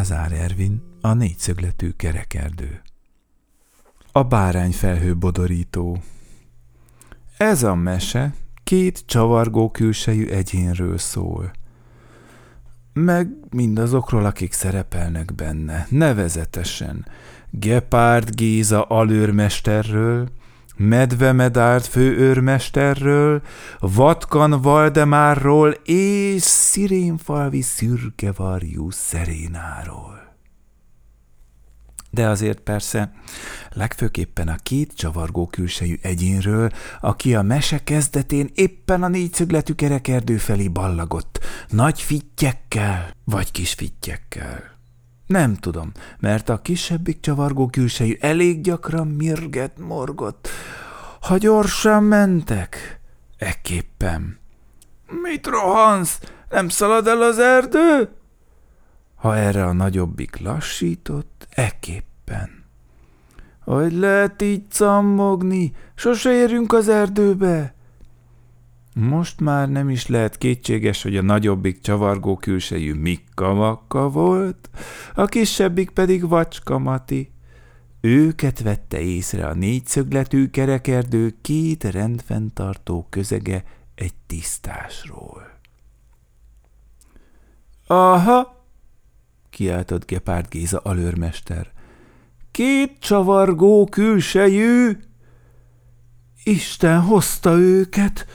Lázár Ervin, a négyszögletű kerekerdő. A bárányfelhő bodorító. Ez a mese két csavargó külsejű egyénről szól. Meg mindazokról, akik szerepelnek benne, nevezetesen Gepárd Géza alőrmesterről, Medve Medárt főőrmesterről, Vatkan Valdemárról és Szirénfalvi szürkevarjú Szerénáról. De azért persze legfőképpen a két csavargó külsejű egyénről, aki a mese kezdetén éppen a négyszögletű kerekerdő felé ballagott, nagy fittyekkel vagy kis fittyekkel. Nem tudom, mert a kisebbik csavargó külsejű elég gyakran mirget, morgott. Ha gyorsan mentek, ekképpen. Mit rohansz? Nem szalad el az erdő? Ha erre a nagyobbik lassított, ekképpen. Hogy lehet így cammogni? Sose érünk az erdőbe. Most már nem is lehet kétséges, hogy a nagyobbik csavargó külsejű Mikka volt, a kisebbik pedig Vacska Mati. Őket vette észre a négyszögletű kerekerdő két rendfenntartó közege egy tisztásról. Aha, kiáltott Gepárd Géza alőrmester. Két csavargó külsejű! Isten hozta őket!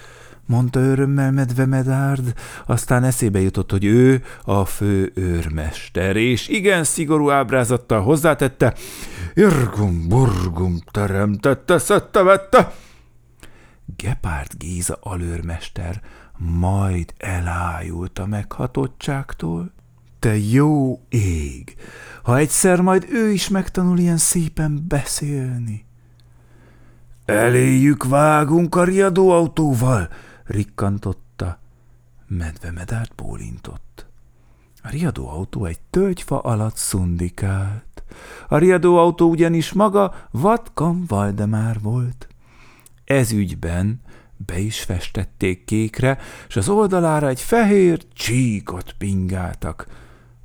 Mondta örömmel medve Medárd, aztán eszébe jutott, hogy ő a fő őrmester, és igen szigorú ábrázattal hozzátette, Irgum, burgum, teremtette, szette, vette. Gepárd Géza alőrmester majd elájult a meghatottságtól. Te jó ég, ha egyszer majd ő is megtanul ilyen szépen beszélni. Eléjük vágunk a riadóautóval, rikkantotta. Medve medárt bólintott. A riadóautó egy tölgyfa alatt szundikált. A riadóautó ugyanis maga Vatkan Valdemár volt. Ez ügyben be is festették kékre, és az oldalára egy fehér csíkot pingáltak,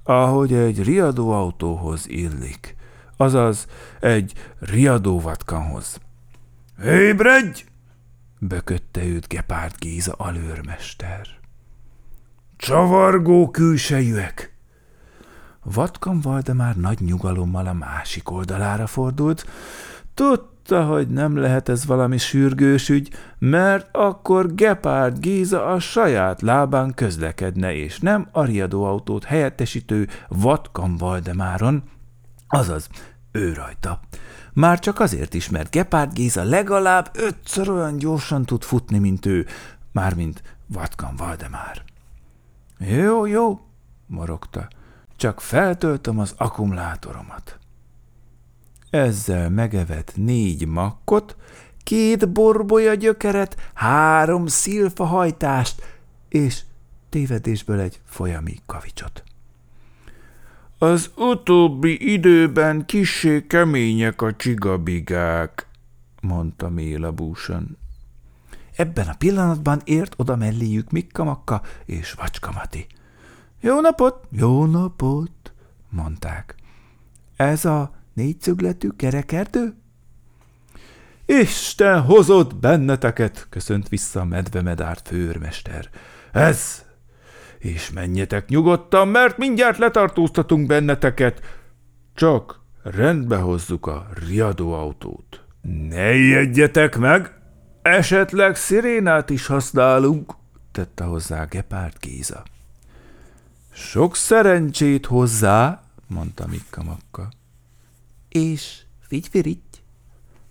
ahogy egy riadóautóhoz illik, azaz egy riadóvatkanhoz. Ébredj! Bökötte őt Gepárd Géza alőrmester. Csavargó külsejűek! Vatkan Valdemár nagy nyugalommal a másik oldalára fordult. Tudta, hogy nem lehet ez valami sürgős ügy, mert akkor Gepárd Géza a saját lábán közlekedne, és nem a riadóautót helyettesítő Vatkan Valdemáron, azaz ő rajta. Már csak azért is, mert Gepárd Géza legalább ötször olyan gyorsan tud futni, mint ő, mármint Vatkan Valdemár. Jó, jó, morogta, csak feltöltöm az akkumulátoromat. Ezzel megevett négy makkot, két borbolya gyökeret, három szilfahajtást és tévedésből egy folyami kavicsot. Az utóbbi időben kissé kemények a csigabigák, mondta Méla búsan. Ebben a pillanatban ért oda melléjük Mikka Makka és Vacska Mati. Jó napot, jó napot, mondták. Ez a négyszögletű kerekerdő? Isten hozott benneteket, köszönt vissza a medvemedárt főrmester. Ez és menjetek nyugodtan, mert mindjárt letartóztatunk benneteket. Csak rendbe hozzuk a riadóautót. Ne ijedjetek meg, esetleg szirénát is használunk, tette hozzá Gepárd Géza. Sok szerencsét hozzá, mondta Mikka Makka. És figyfirigy,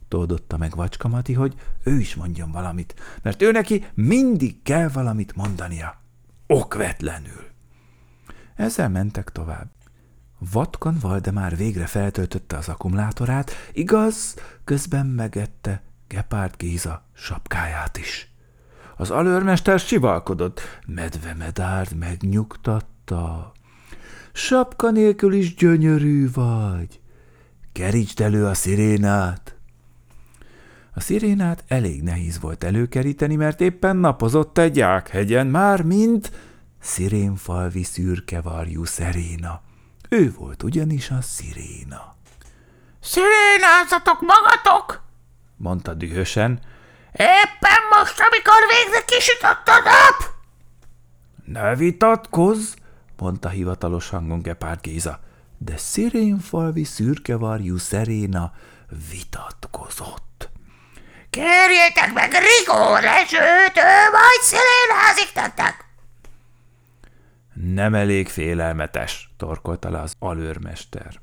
toldotta meg Vacska Mati, hogy ő is mondjon valamit, mert ő neki mindig kell valamit mondania okvetlenül. Ezzel mentek tovább. Vatkan Valdemár végre feltöltötte az akkumulátorát, igaz, közben megette Gepárd Géza sapkáját is. Az alőrmester sivalkodott, medve medárd megnyugtatta. Sapka nélkül is gyönyörű vagy. Kerítsd elő a szirénát. A szirénát elég nehéz volt előkeríteni, mert éppen napozott egy ághegyen, már mint szirénfalvi szürke varjú szeréna. Ő volt ugyanis a sziréna. Szirénázatok magatok! mondta dühösen. Éppen most, amikor végre kisütött a nap! Ne vitatkozz, mondta hivatalos hangon Gepárd Géza, de szirénfalvi szürkevarjú Szeréna vitatkozott. Kérjétek meg Rigó Rezsőt, ő majd szirénázik tettek! Nem elég félelmetes, torkolta le az alőrmester.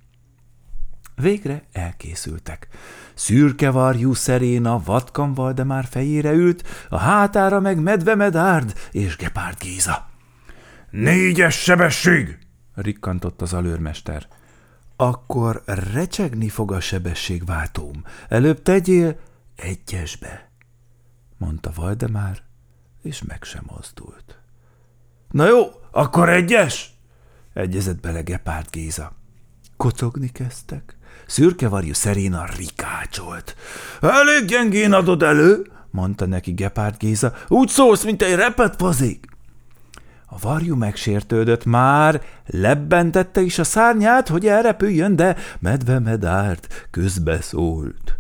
Végre elkészültek. Szürkevarjú Szeréna Vatkan Valdemár fejére ült, a hátára meg Medve Medárd és Gepárd Géza. Négyes sebesség! rikkantott az alőrmester. Akkor recsegni fog a sebességváltóm. Előbb tegyél egyesbe, mondta Valdemár, és meg sem mozdult. Na jó, akkor egyes? Egyezett bele Gepárd Géza. Kocogni kezdtek. Szürkevarjú Szeréna rikácsolt. Elég gyengén adod elő, mondta neki Gepárd Géza. Úgy szólsz, mint egy repet pazék. A varjú megsértődött már, lebbentette is a szárnyát, hogy elrepüljön, de medve medárt közbeszólt.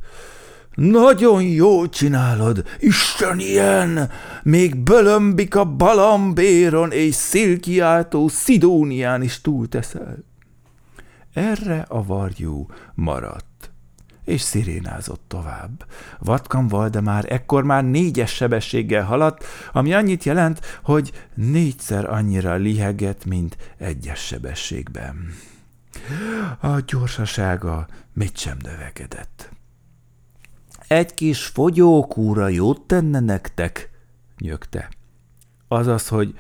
Nagyon jól csinálod, Isten ilyen! Még bölömbik a balambéron és szilkiáltó Szidónián is túlteszel. Erre a varjú maradt, és szirénázott tovább. Vatkan Valdemár ekkor már négyes sebességgel haladt, ami annyit jelent, hogy négyszer annyira liheget, mint egyes sebességben. A gyorsasága mit sem növekedett. Egy kis fogyókúra jót tenne nektek, nyögte. Azaz, hogy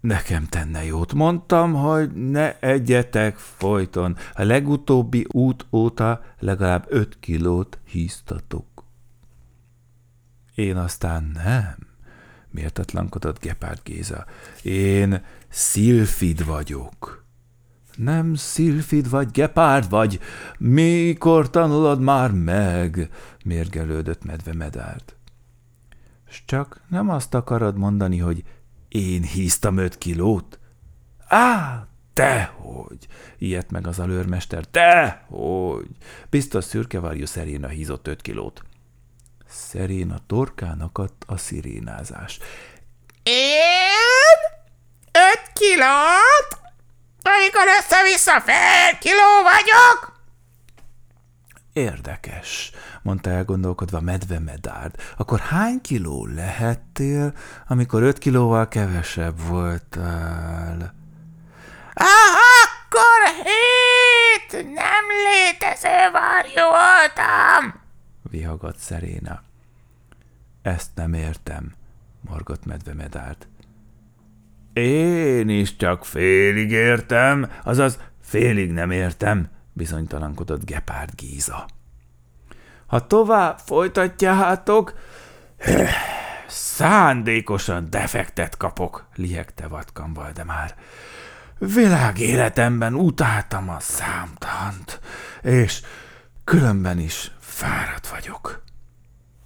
Nekem tenne jót. Mondtam, hogy ne egyetek folyton. A legutóbbi út óta legalább öt kilót híztatok. Én aztán nem, mértatlankodott Gepárd Géza. Én szilfid vagyok. Nem szilfid vagy, gepárd vagy. Mikor tanulod már meg? mérgelődött medve medárt. S csak nem azt akarod mondani, hogy én híztam öt kilót? Á, tehogy! Ilyet meg az alőrmester. Tehogy! Biztos szürkevarjú Szeréna hízott öt kilót. Szeréna torkán akadt a szirénázás. Én? Öt kilót? Amikor össze-vissza fél kiló vagyok? Érdekes, mondta elgondolkodva medve medárd. Akkor hány kiló lehettél, amikor öt kilóval kevesebb voltál? Ah, akkor hét nem létező varjú voltam! Vihagott Szeréna. Ezt nem értem, morgott medve medárd. Én is csak félig értem, azaz félig nem értem, bizonytalankodott Gepárd Gíza. Ha tovább folytatjátok, szándékosan defektet kapok, lihegte Vatkan Valdemár. Világ életemben utáltam a számtant, és különben is fáradt vagyok.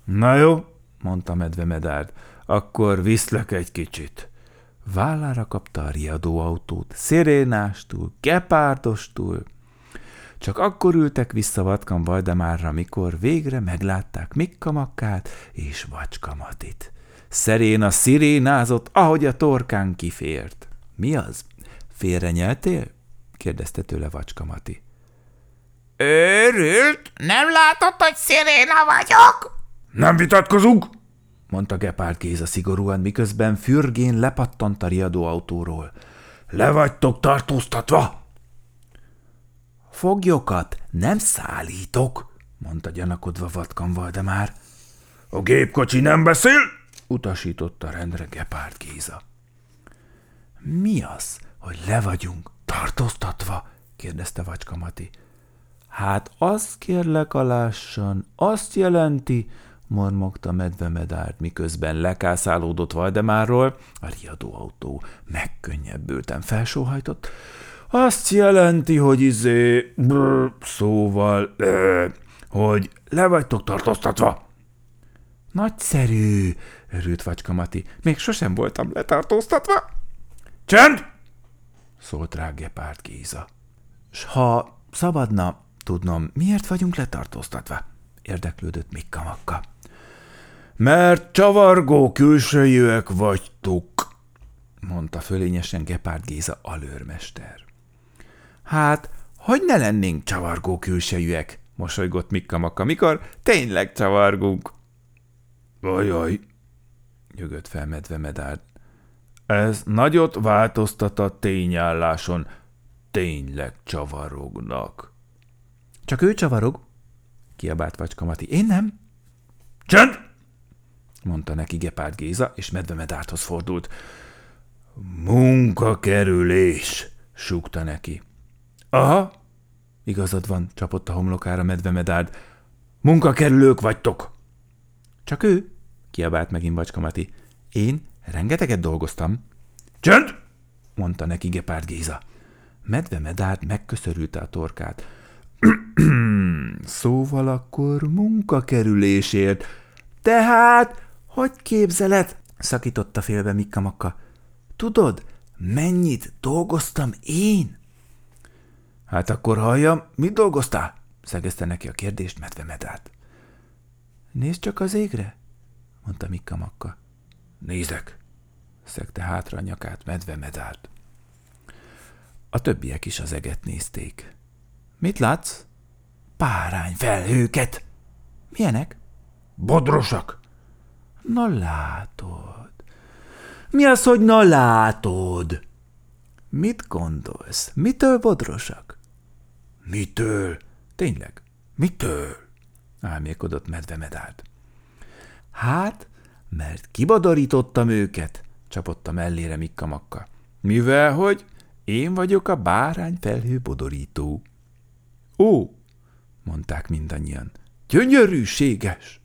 Na jó, mondta medve medárd, akkor viszlek egy kicsit. Vállára kapta a riadóautót, szirénástól, gepárdostól, csak akkor ültek vissza Vatkan Valdemárra, mikor végre meglátták Mikka Makkát és Vacska Matit. Szeréna szirénázott, ahogy a torkán kifért. Mi az? Félre nyeltél? kérdezte tőle Vacska Mati. Őrült? Nem látod, hogy sziréna vagyok? Nem vitatkozunk, mondta Gepárd Géza szigorúan, miközben fürgén lepattant a riadóautóról. Le vagytok tartóztatva! Foglyokat nem szállítok, mondta gyanakodva Vatkan Valdemár. A gépkocsi nem beszél, utasította rendre Gepárd Géza. Mi az, hogy le vagyunk tartóztatva? kérdezte Vacska Mati. Hát azt kérlek alássan, azt jelenti, mormogta medve medárd, miközben lekászálódott Valdemárról, a riadóautó megkönnyebbülten felsóhajtott, azt jelenti, hogy izé, brr, szóval, ö, hogy le vagytok tartóztatva. Nagyszerű, örült Vacska Mati. Még sosem voltam letartóztatva. Csend! szólt rá Gepárd Géza. S ha szabadna tudnom, miért vagyunk letartóztatva? Érdeklődött Mikka Makka. Mert csavargó külsőjűek vagytok, mondta fölényesen Gepárd Géza alőrmester. Hát, hogy ne lennénk csavargó külsejűek, mosolygott Mikka Makka, mikor tényleg csavargunk. Ajaj, nyögött fel medve medárd. Ez nagyot változtat a tényálláson. Tényleg csavarognak. Csak ő csavarog, kiabált Vacska Mati. Én nem. Csend! mondta neki Gepárd Géza, és medve medárthoz fordult. Munkakerülés, súgta neki. Aha, igazad van, csapott a homlokára medve medárd. Munkakerülők vagytok. Csak ő, kiabált megint Vacska Mati. Én rengeteget dolgoztam. Csend! mondta neki Gepárd Géza. Medve medárd megköszörülte a torkát. szóval akkor munkakerülésért. Tehát, hogy képzeled? szakította félbe Mikka Makka. Tudod, mennyit dolgoztam én? Hát akkor halljam, mit dolgoztál? szegezte neki a kérdést medve medát. Nézd csak az égre, mondta Mikka Makka. Nézek, szegte hátra a nyakát medve medált. A többiek is az eget nézték. Mit látsz? Párány felhőket. Milyenek? Bodrosak. Na látod. Mi az, hogy na látod? Mit gondolsz? Mitől bodrosak? Mitől? Tényleg, mitől? Álmélkodott medve medált. Hát, mert kibadorítottam őket, csapott a mellére Mikka Makka. Mivel, hogy én vagyok a bárány felhő bodorító. Ó, mondták mindannyian, gyönyörűséges!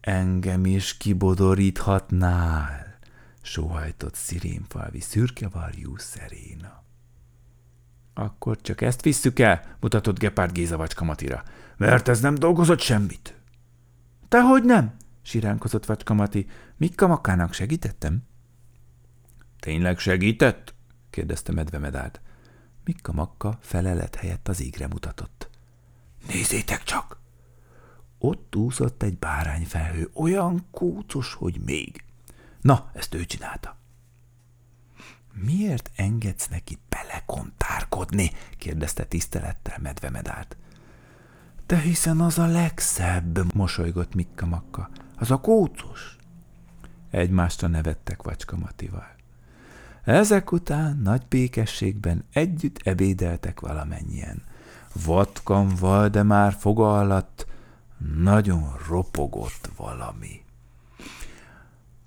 Engem is kibodoríthatnál, sóhajtott szirénfalvi szürkevarjú szeréna. Akkor csak ezt visszük el, mutatott Gepárd Géza Vacska Matira. Mert ez nem dolgozott semmit. Tehogy nem, siránkozott Vacska Mati. Mikka Makának segítettem? Tényleg segített? kérdezte medve medált. Mikka Makka felelet helyett az égre mutatott. Nézzétek csak! Ott úszott egy bárányfelhő, olyan kúcos, hogy még. Na, ezt ő csinálta. Miért engedsz neki belekontárkodni? kérdezte tisztelettel medve medált. De hiszen az a legszebb, mosolygott Mikka Makka. Az a kócos. Egymásra nevettek Vacska Matival. Ezek után nagy békességben együtt ebédeltek valamennyien. Vatkan Valdemár foga alatt nagyon ropogott valami.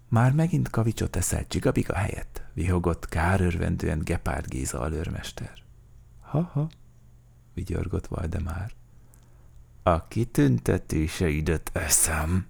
Már megint kavicsot eszel csigabika helyett, vihogott kárörvendően Gepárd Géza alőrmester. Ha-ha, vigyorgott Valdemár. A kitüntetéseidet eszem.